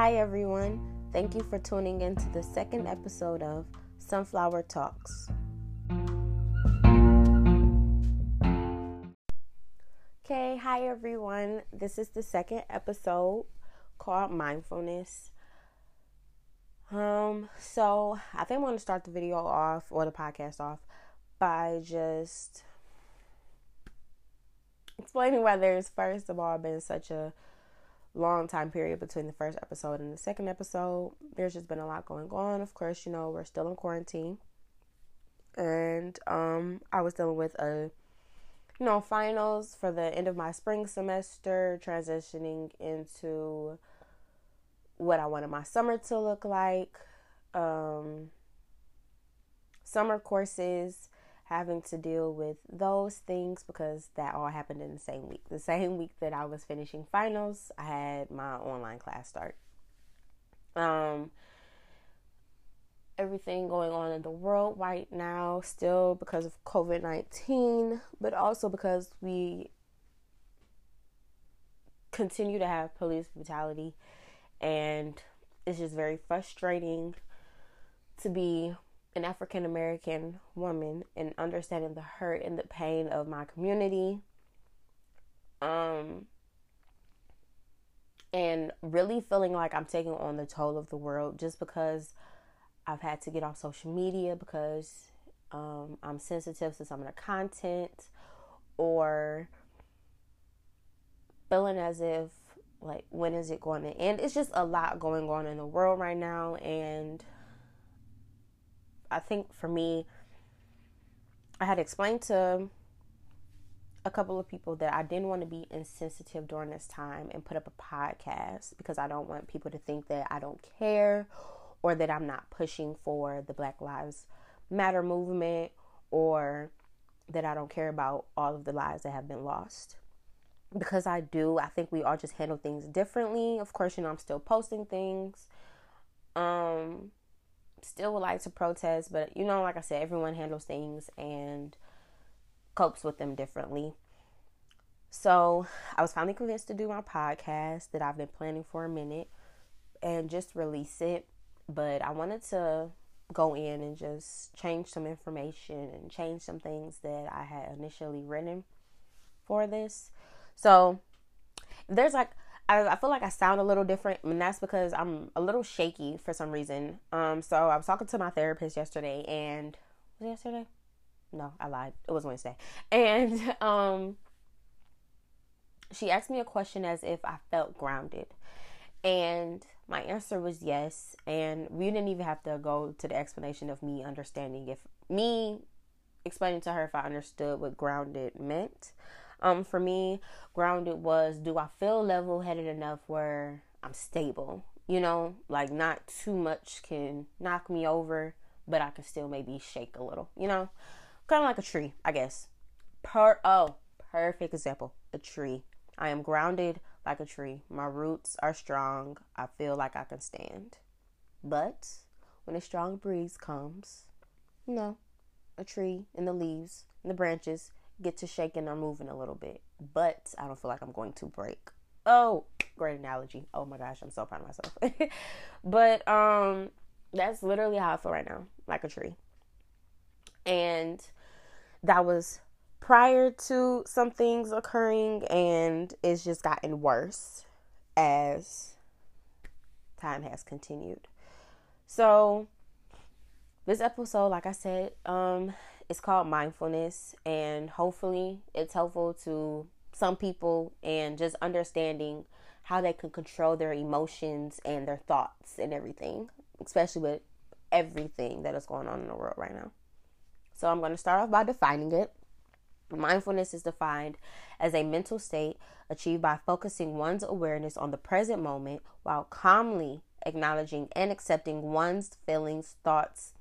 Hi, everyone. Thank you for tuning in to the second episode of Sunflower Talks. Okay, hi, everyone. This is the second episode called Mindfulness. Um, so I think I'm going to start the video off or the podcast off by just explaining why there's first of all been such a long time period between the first episode and the second episode. There's just been a lot going on. Of course, you know, we're still in quarantine. And um I was dealing with a you know, finals for the end of my spring semester, transitioning into what I wanted my summer to look like. Um summer courses having to deal with those things because that all happened in the same week. The same week that I was finishing finals, I had my online class start. Um everything going on in the world right now still because of COVID-19, but also because we continue to have police brutality and it's just very frustrating to be an African American woman and understanding the hurt and the pain of my community. Um and really feeling like I'm taking on the toll of the world just because I've had to get off social media because um, I'm sensitive to some of the content or feeling as if like when is it going to end it's just a lot going on in the world right now and I think for me, I had explained to a couple of people that I didn't want to be insensitive during this time and put up a podcast because I don't want people to think that I don't care or that I'm not pushing for the Black Lives Matter movement or that I don't care about all of the lives that have been lost. Because I do, I think we all just handle things differently. Of course, you know, I'm still posting things. Um, still would like to protest, but you know, like I said, everyone handles things and copes with them differently. So I was finally convinced to do my podcast that I've been planning for a minute and just release it. But I wanted to go in and just change some information and change some things that I had initially written for this. So there's like I, I feel like I sound a little different, and that's because I'm a little shaky for some reason. Um, so I was talking to my therapist yesterday, and was it yesterday? No, I lied. It was Wednesday, and um, she asked me a question as if I felt grounded, and my answer was yes. And we didn't even have to go to the explanation of me understanding if me explaining to her if I understood what grounded meant. Um, for me, grounded was do I feel level headed enough where I'm stable? You know, like not too much can knock me over, but I can still maybe shake a little, you know? Kind of like a tree, I guess. Per oh, perfect example. A tree. I am grounded like a tree. My roots are strong. I feel like I can stand. But when a strong breeze comes, you know, a tree and the leaves and the branches get to shaking or moving a little bit, but I don't feel like I'm going to break. Oh, great analogy. Oh my gosh, I'm so proud of myself. but um that's literally how I feel right now, like a tree. And that was prior to some things occurring and it's just gotten worse as time has continued. So this episode, like I said, um, it's called mindfulness, and hopefully, it's helpful to some people and just understanding how they can control their emotions and their thoughts and everything, especially with everything that is going on in the world right now. So, I'm going to start off by defining it. Mindfulness is defined as a mental state achieved by focusing one's awareness on the present moment while calmly acknowledging and accepting one's feelings, thoughts,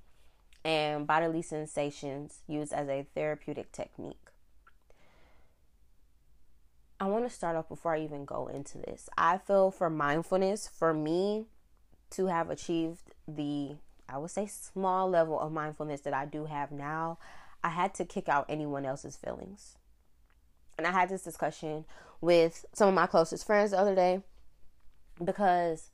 and bodily sensations used as a therapeutic technique. I want to start off before I even go into this. I feel for mindfulness, for me to have achieved the, I would say, small level of mindfulness that I do have now, I had to kick out anyone else's feelings. And I had this discussion with some of my closest friends the other day because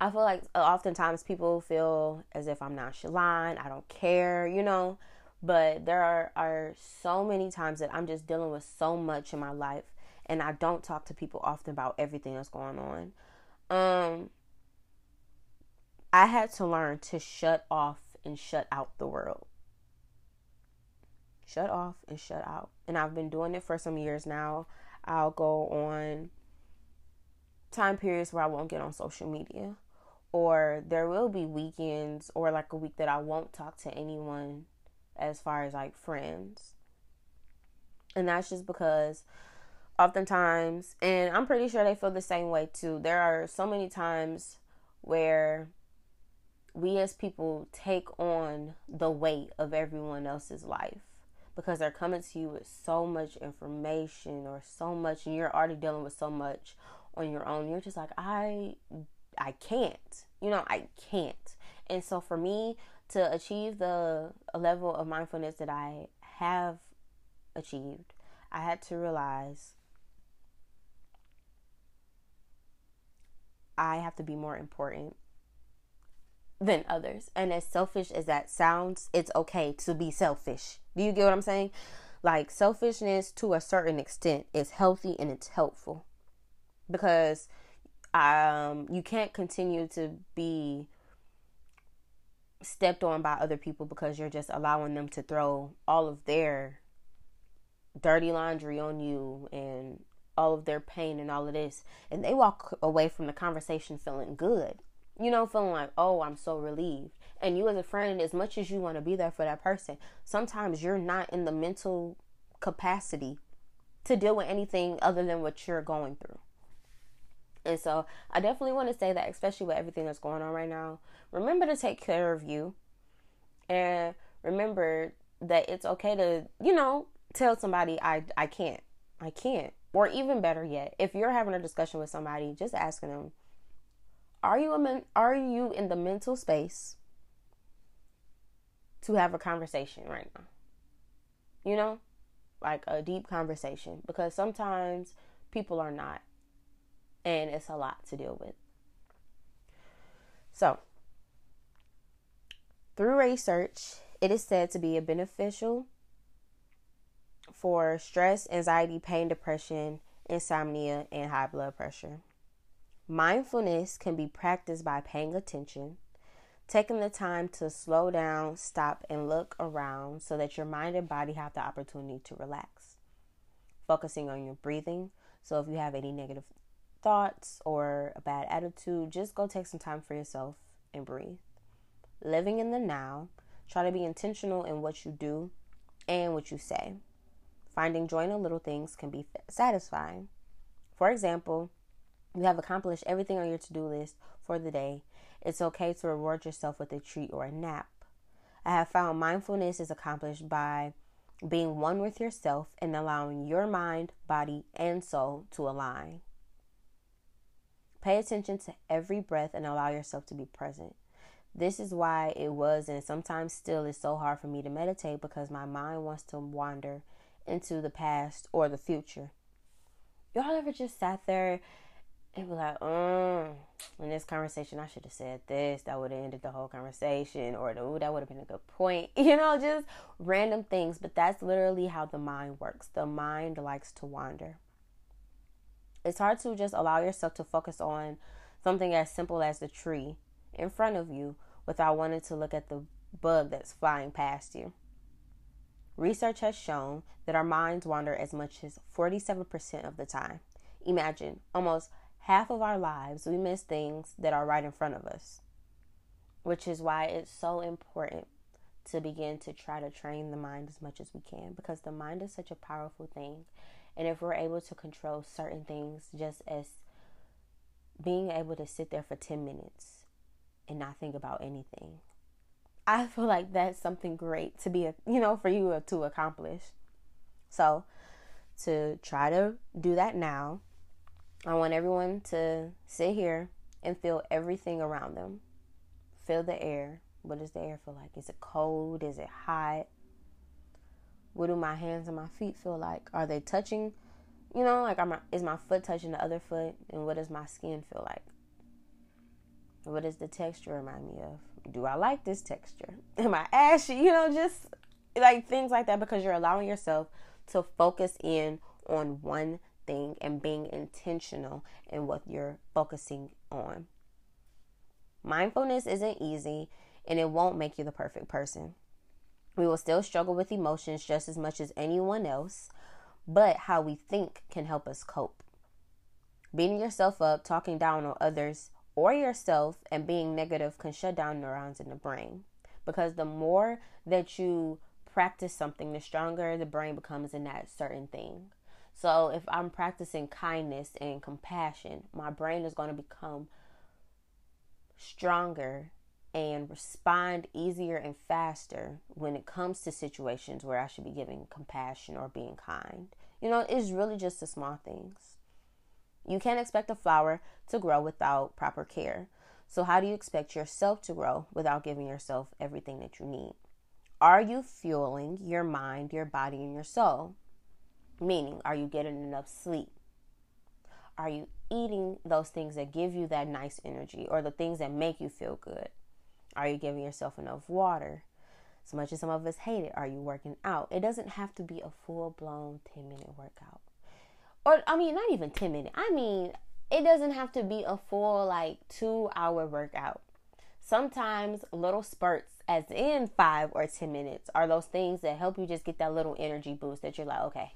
I feel like oftentimes people feel as if I'm nonchalant, I don't care, you know. But there are, are so many times that I'm just dealing with so much in my life and I don't talk to people often about everything that's going on. Um I had to learn to shut off and shut out the world. Shut off and shut out. And I've been doing it for some years now. I'll go on time periods where I won't get on social media. Or there will be weekends or like a week that I won't talk to anyone as far as like friends. And that's just because oftentimes, and I'm pretty sure they feel the same way too. There are so many times where we as people take on the weight of everyone else's life because they're coming to you with so much information or so much and you're already dealing with so much on your own you're just like i i can't you know i can't and so for me to achieve the level of mindfulness that i have achieved i had to realize i have to be more important than others. And as selfish as that sounds, it's okay to be selfish. Do you get what I'm saying? Like selfishness to a certain extent is healthy and it's helpful. Because um you can't continue to be stepped on by other people because you're just allowing them to throw all of their dirty laundry on you and all of their pain and all of this and they walk away from the conversation feeling good you know, feeling like, oh, I'm so relieved. And you, as a friend, as much as you want to be there for that person, sometimes you're not in the mental capacity to deal with anything other than what you're going through. And so I definitely want to say that, especially with everything that's going on right now, remember to take care of you. And remember that it's okay to, you know, tell somebody, I, I can't. I can't. Or even better yet, if you're having a discussion with somebody, just asking them, are you a are you in the mental space to have a conversation right now? You know? Like a deep conversation because sometimes people are not and it's a lot to deal with. So, through research, it is said to be beneficial for stress, anxiety, pain, depression, insomnia, and high blood pressure. Mindfulness can be practiced by paying attention, taking the time to slow down, stop, and look around so that your mind and body have the opportunity to relax. Focusing on your breathing. So, if you have any negative thoughts or a bad attitude, just go take some time for yourself and breathe. Living in the now. Try to be intentional in what you do and what you say. Finding joy in the little things can be satisfying. For example, you have accomplished everything on your to do list for the day. It's okay to reward yourself with a treat or a nap. I have found mindfulness is accomplished by being one with yourself and allowing your mind, body, and soul to align. Pay attention to every breath and allow yourself to be present. This is why it was and sometimes still is so hard for me to meditate because my mind wants to wander into the past or the future. Y'all ever just sat there and was like, mm, in this conversation, I should have said this. That would have ended the whole conversation, or ooh, that would have been a good point. You know, just random things. But that's literally how the mind works. The mind likes to wander. It's hard to just allow yourself to focus on something as simple as the tree in front of you without wanting to look at the bug that's flying past you. Research has shown that our minds wander as much as 47% of the time. Imagine almost half of our lives, we miss things that are right in front of us, which is why it's so important to begin to try to train the mind as much as we can because the mind is such a powerful thing. And if we're able to control certain things, just as being able to sit there for 10 minutes and not think about anything, I feel like that's something great to be, a, you know, for you uh, to accomplish. So, to try to do that now I want everyone to sit here and feel everything around them. Feel the air. What does the air feel like? Is it cold? Is it hot? What do my hands and my feet feel like? Are they touching? You know, like, I, is my foot touching the other foot? And what does my skin feel like? What does the texture remind me of? Do I like this texture? Am I ashy? You know, just like things like that because you're allowing yourself to focus in on one thing and being intentional in what you're focusing on. Mindfulness isn't easy and it won't make you the perfect person. We will still struggle with emotions just as much as anyone else, but how we think can help us cope. Beating yourself up, talking down on others or yourself, and being negative can shut down neurons in the brain. Because the more that you practice something, the stronger the brain becomes in that certain thing. So if I'm practicing kindness and compassion, my brain is going to become stronger and respond easier and faster when it comes to situations where I should be giving compassion or being kind. You know, it's really just the small things. You can't expect a flower to grow without proper care. So, how do you expect yourself to grow without giving yourself everything that you need? Are you fueling your mind, your body, and your soul? Meaning, are you getting enough sleep? Are you eating those things that give you that nice energy or the things that make you feel good? Are you giving yourself enough water? As much as some of us hate it, are you working out? It doesn't have to be a full blown 10 minute workout. Or, I mean, not even 10 minutes. I mean, it doesn't have to be a full, like, two hour workout. Sometimes little spurts, as in five or 10 minutes, are those things that help you just get that little energy boost that you're like, okay,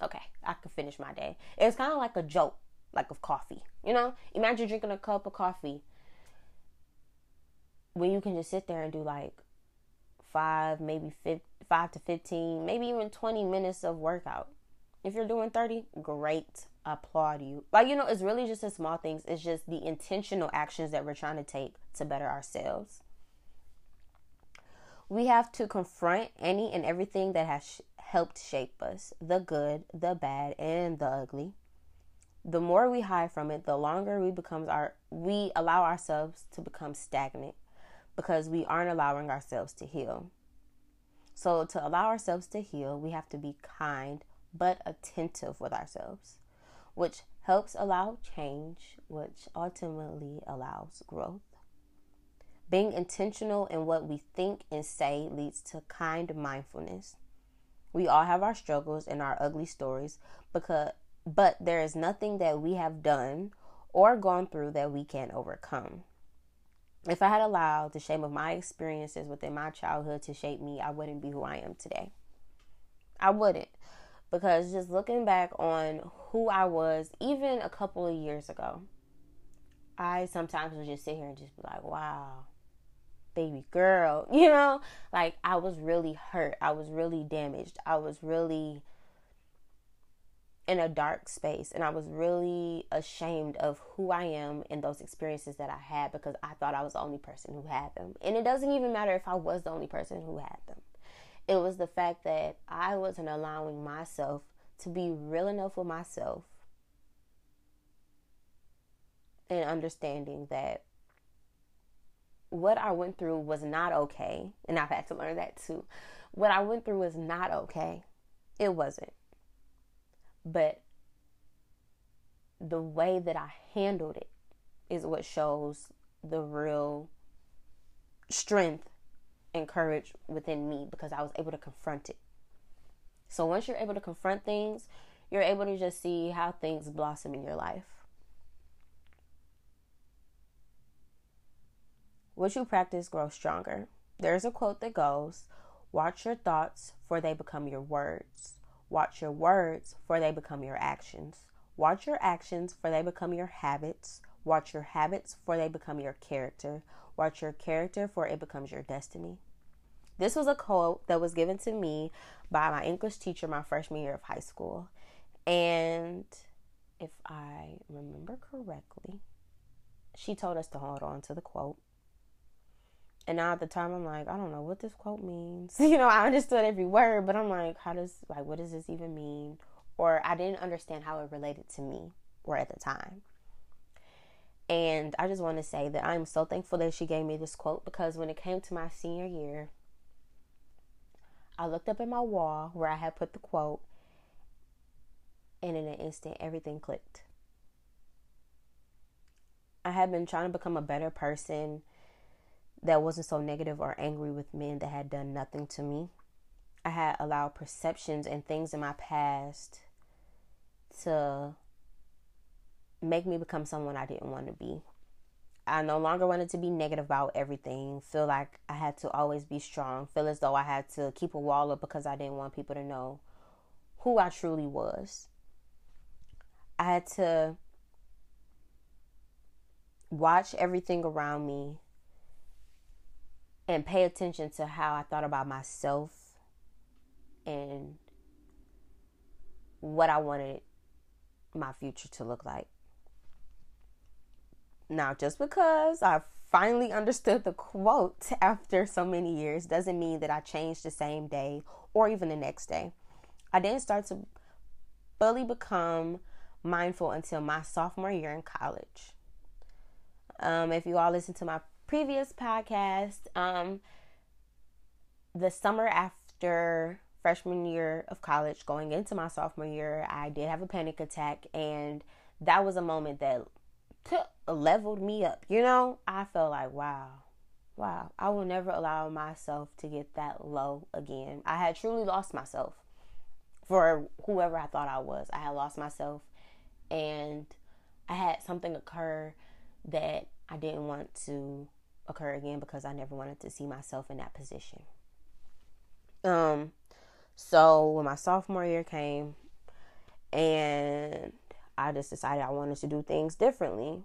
okay, I can finish my day. It's kind of like a joke, like of coffee. You know, imagine drinking a cup of coffee when you can just sit there and do like five, maybe five, five to 15, maybe even 20 minutes of workout. If you're doing 30, great. Applaud you. Like, you know, it's really just the small things. It's just the intentional actions that we're trying to take to better ourselves. We have to confront any and everything that has sh- helped shape us the good, the bad, and the ugly. The more we hide from it, the longer we becomes our we allow ourselves to become stagnant because we aren't allowing ourselves to heal. So, to allow ourselves to heal, we have to be kind but attentive with ourselves, which helps allow change, which ultimately allows growth. Being intentional in what we think and say leads to kind mindfulness. We all have our struggles and our ugly stories because but there is nothing that we have done or gone through that we can't overcome. If I had allowed the shame of my experiences within my childhood to shape me, I wouldn't be who I am today. I wouldn't. Because just looking back on who I was, even a couple of years ago, I sometimes would just sit here and just be like, wow, baby girl. You know, like I was really hurt. I was really damaged. I was really in a dark space and I was really ashamed of who I am and those experiences that I had because I thought I was the only person who had them. And it doesn't even matter if I was the only person who had them. It was the fact that I wasn't allowing myself to be real enough with myself and understanding that what I went through was not okay. And I've had to learn that too. What I went through was not okay. It wasn't. But the way that I handled it is what shows the real strength and courage within me because I was able to confront it. So once you're able to confront things, you're able to just see how things blossom in your life. What you practice grows stronger. There's a quote that goes, Watch your thoughts, for they become your words. Watch your words, for they become your actions. Watch your actions, for they become your habits. Watch your habits, for they become your character. Watch your character, for it becomes your destiny. This was a quote that was given to me by my English teacher my freshman year of high school. And if I remember correctly, she told us to hold on to the quote and now at the time, I'm like, I don't know what this quote means. You know, I understood every word, but I'm like, how does, like, what does this even mean? Or I didn't understand how it related to me or at the time. And I just want to say that I'm so thankful that she gave me this quote because when it came to my senior year, I looked up at my wall where I had put the quote, and in an instant, everything clicked. I had been trying to become a better person that wasn't so negative or angry with men that had done nothing to me. I had allowed perceptions and things in my past to make me become someone I didn't want to be. I no longer wanted to be negative about everything, feel like I had to always be strong, feel as though I had to keep a wall up because I didn't want people to know who I truly was. I had to watch everything around me and pay attention to how I thought about myself and what I wanted my future to look like. Now, just because I finally understood the quote after so many years doesn't mean that I changed the same day or even the next day. I didn't start to fully become mindful until my sophomore year in college. Um, if you all listen to my previous podcast, um, the summer after freshman year of college, going into my sophomore year, I did have a panic attack, and that was a moment that leveled me up. You know, I felt like, wow, wow, I will never allow myself to get that low again. I had truly lost myself for whoever I thought I was. I had lost myself, and I had something occur that I didn't want to occur again because I never wanted to see myself in that position. Um, so when my sophomore year came, and I just decided I wanted to do things differently.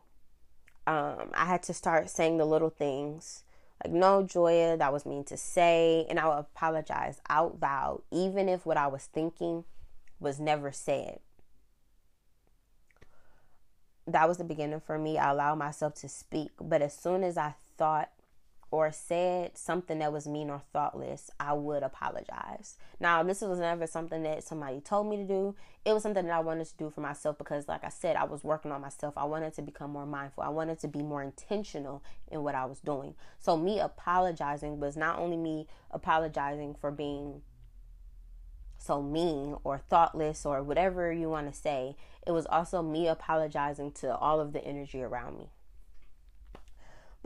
Um, I had to start saying the little things like, no, Joya, that was mean to say. And I would apologize out loud, even if what I was thinking was never said. That was the beginning for me. I allowed myself to speak. But as soon as I thought or said something that was mean or thoughtless, I would apologize. Now, this was never something that somebody told me to do. It was something that I wanted to do for myself because, like I said, I was working on myself. I wanted to become more mindful. I wanted to be more intentional in what I was doing. So, me apologizing was not only me apologizing for being so mean or thoughtless or whatever you want to say, it was also me apologizing to all of the energy around me.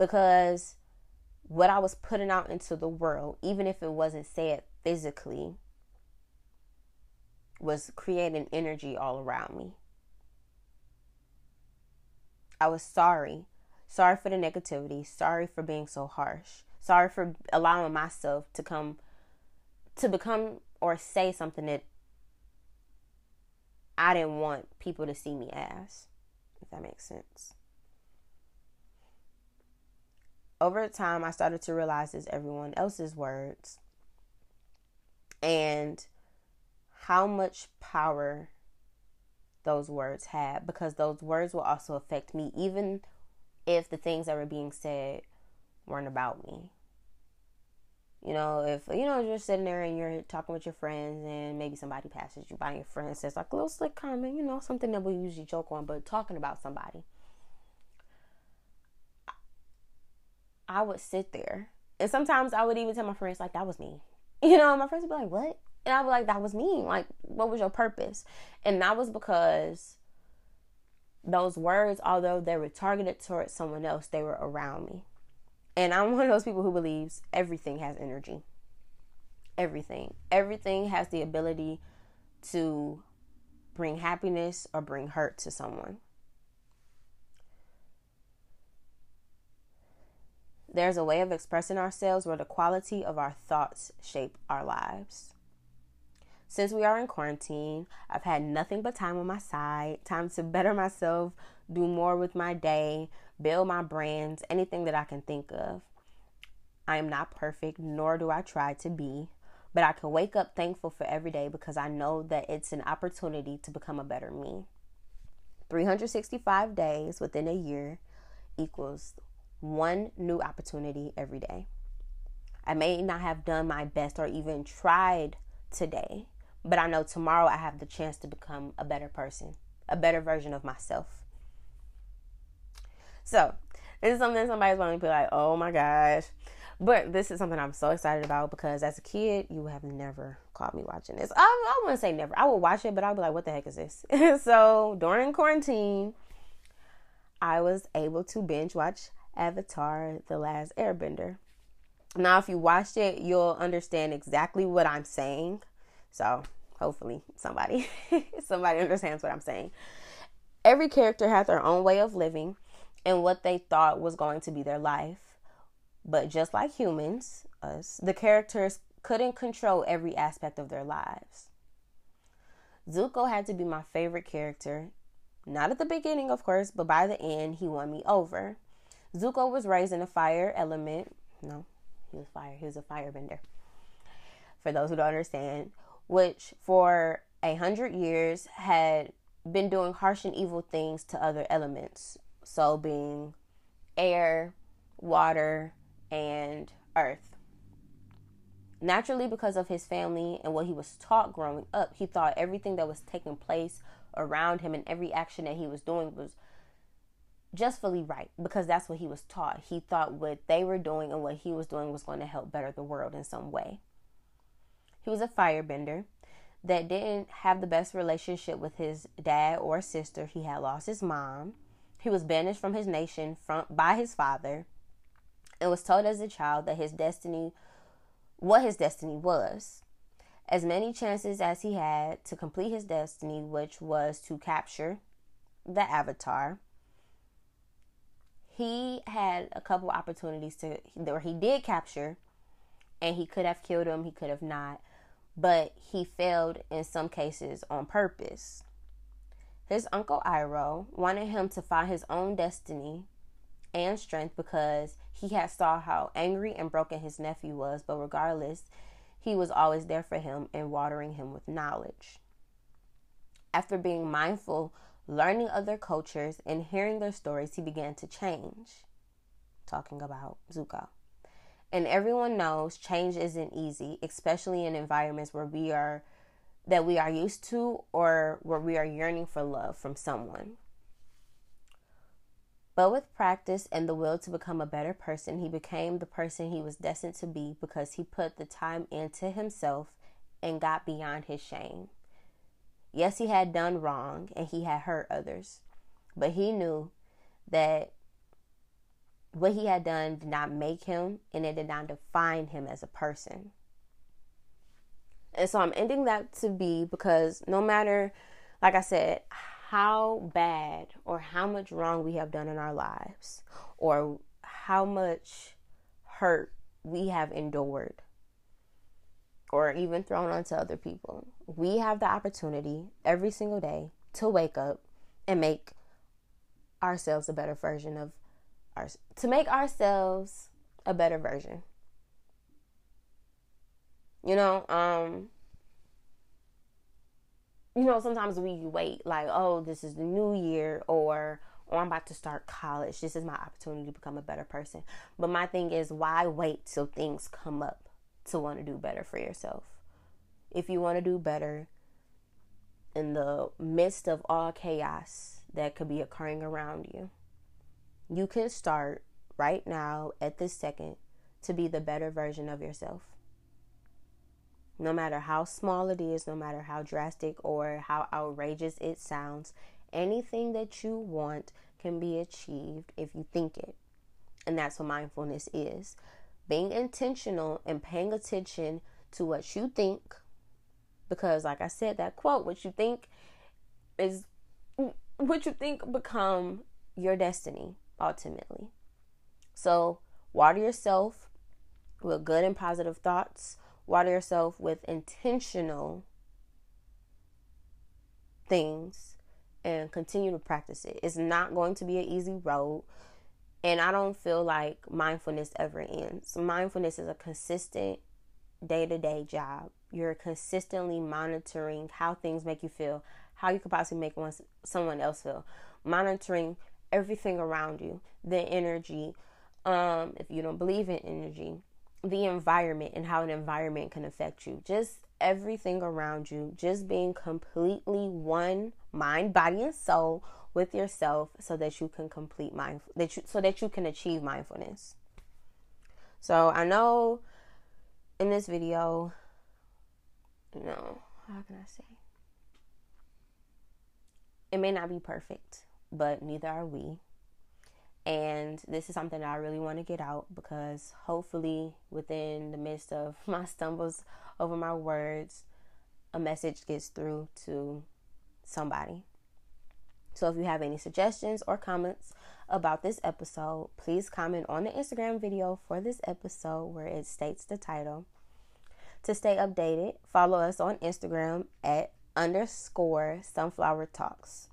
Because what I was putting out into the world, even if it wasn't said physically, was creating energy all around me. I was sorry. Sorry for the negativity. Sorry for being so harsh. Sorry for allowing myself to come to become or say something that I didn't want people to see me as, if that makes sense over time, I started to realize it's everyone else's words and how much power those words had because those words will also affect me, even if the things that were being said weren't about me. You know, if you know you're sitting there and you're talking with your friends, and maybe somebody passes you by, and your friend says like a little slick comment, you know, something that we usually joke on, but talking about somebody I would sit there. And sometimes I would even tell my friends, like, that was me. You know, my friends would be like, what? And I'd be like, that was me. Like, what was your purpose? And that was because those words, although they were targeted towards someone else, they were around me. And I'm one of those people who believes everything has energy. Everything. Everything has the ability to bring happiness or bring hurt to someone. There's a way of expressing ourselves where the quality of our thoughts shape our lives. Since we are in quarantine, I've had nothing but time on my side, time to better myself, do more with my day, build my brands, anything that I can think of. I am not perfect, nor do I try to be, but I can wake up thankful for every day because I know that it's an opportunity to become a better me. 365 days within a year equals one new opportunity every day. I may not have done my best or even tried today, but I know tomorrow I have the chance to become a better person, a better version of myself. So, this is something somebody's going to be like, oh my gosh. But this is something I'm so excited about because as a kid, you have never caught me watching this. I, I wouldn't say never. I would watch it, but I'd be like, what the heck is this? so, during quarantine, I was able to binge watch Avatar The Last Airbender. Now, if you watched it, you'll understand exactly what I'm saying. So, hopefully, somebody somebody understands what I'm saying. Every character had their own way of living and what they thought was going to be their life. But just like humans, us, the characters couldn't control every aspect of their lives. Zuko had to be my favorite character. Not at the beginning, of course, but by the end, he won me over. Zuko was raised in a fire element. No, he was fire. He was a firebender. For those who don't understand, which for a hundred years had been doing harsh and evil things to other elements. So being air, water, and earth. Naturally, because of his family and what he was taught growing up, he thought everything that was taking place around him and every action that he was doing was justly right because that's what he was taught. He thought what they were doing and what he was doing was going to help better the world in some way. He was a firebender that didn't have the best relationship with his dad or sister. He had lost his mom. He was banished from his nation from by his father and was told as a child that his destiny what his destiny was. As many chances as he had to complete his destiny, which was to capture the avatar, he had a couple opportunities to where he did capture and he could have killed him, he could have not, but he failed in some cases on purpose. His uncle Iroh wanted him to find his own destiny and strength because he had saw how angry and broken his nephew was, but regardless, he was always there for him and watering him with knowledge. After being mindful, learning other cultures, and hearing their stories, he began to change. Talking about Zuko. And everyone knows change isn't easy, especially in environments where we are that we are used to or where we are yearning for love from someone. But with practice and the will to become a better person, he became the person he was destined to be because he put the time into himself and got beyond his shame. Yes, he had done wrong and he had hurt others, but he knew that what he had done did not make him and it did not define him as a person. And so I'm ending that to be because no matter, like I said, how bad or how much wrong we have done in our lives or how much hurt we have endured or even thrown onto other people, we have the opportunity every single day to wake up and make ourselves a better version of our to make ourselves a better version. You know, um you know, sometimes we wait like, oh, this is the new year or or I'm about to start college. This is my opportunity to become a better person. But my thing is, why wait till things come up to want to do better for yourself? If you want to do better in the midst of all chaos that could be occurring around you, you can start right now at this second to be the better version of yourself no matter how small it is, no matter how drastic or how outrageous it sounds, anything that you want can be achieved if you think it. And that's what mindfulness is being intentional and paying attention to what you think. Because, like I said, that quote, what you think is what you think become your destiny ultimately. So, water yourself with good and positive thoughts water yourself with intentional things and continue to practice it. It's not going to be an easy road. And I don't feel like mindfulness ever ends. Mindfulness is a consistent day to day job. You're consistently monitoring how things make you feel, how you could possibly make one, someone else feel, monitoring everything around you, the energy. Um, if you don't believe in energy, the environment and how an environment can affect you. Just everything around you, just being completely one mind, body, and soul with yourself so that you can complete mind that you so that you can achieve mindfulness. So I know in this video, know, how can I say? It may not be perfect, but neither are we. And this is something that I really want to get out because hopefully, within the midst of my stumbles over my words, a message gets through to somebody. So, if you have any suggestions or comments about this episode, please comment on the Instagram video for this episode where it states the title. To stay updated, follow us on Instagram at underscore sunflower talks.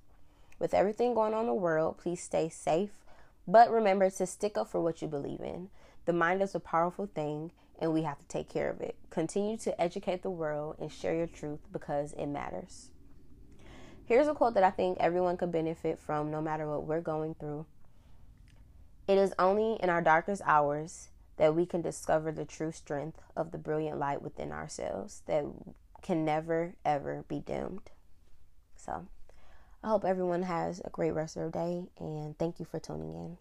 With everything going on in the world, please stay safe, but remember to stick up for what you believe in. The mind is a powerful thing, and we have to take care of it. Continue to educate the world and share your truth because it matters. Here's a quote that I think everyone could benefit from no matter what we're going through. It is only in our darkest hours that we can discover the true strength of the brilliant light within ourselves that can never, ever be dimmed. So, I hope everyone has a great rest of their day and thank you for tuning in.